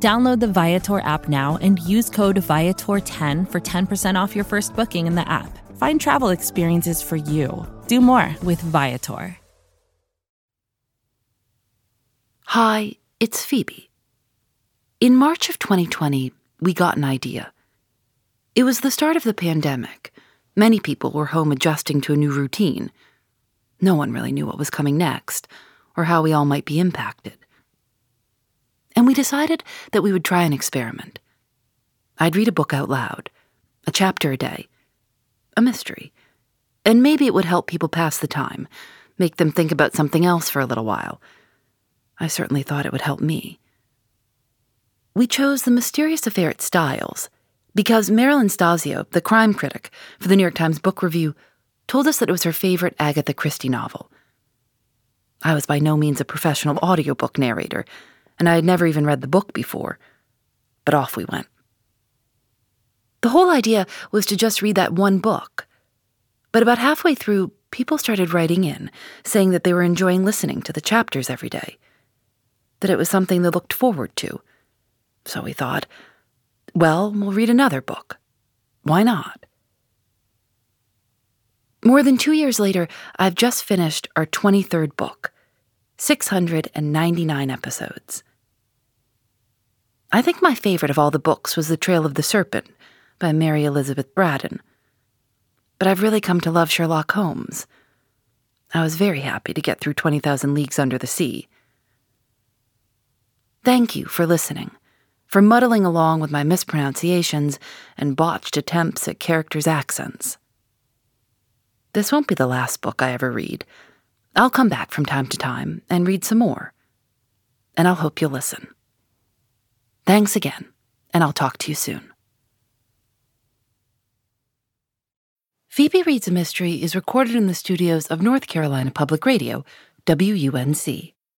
Download the Viator app now and use code Viator10 for 10% off your first booking in the app. Find travel experiences for you. Do more with Viator. Hi, it's Phoebe. In March of 2020, we got an idea. It was the start of the pandemic. Many people were home adjusting to a new routine. No one really knew what was coming next or how we all might be impacted. We decided that we would try an experiment. I'd read a book out loud, a chapter a day, a mystery, and maybe it would help people pass the time, make them think about something else for a little while. I certainly thought it would help me. We chose The Mysterious Affair at Styles because Marilyn Stasio, the crime critic for the New York Times Book Review, told us that it was her favorite Agatha Christie novel. I was by no means a professional audiobook narrator, and I had never even read the book before. But off we went. The whole idea was to just read that one book. But about halfway through, people started writing in, saying that they were enjoying listening to the chapters every day, that it was something they looked forward to. So we thought, well, we'll read another book. Why not? More than two years later, I've just finished our 23rd book 699 episodes. I think my favorite of all the books was The Trail of the Serpent by Mary Elizabeth Braddon. But I've really come to love Sherlock Holmes. I was very happy to get through 20,000 Leagues Under the Sea. Thank you for listening, for muddling along with my mispronunciations and botched attempts at characters' accents. This won't be the last book I ever read. I'll come back from time to time and read some more. And I'll hope you'll listen. Thanks again, and I'll talk to you soon. Phoebe Reads a Mystery is recorded in the studios of North Carolina Public Radio, WUNC.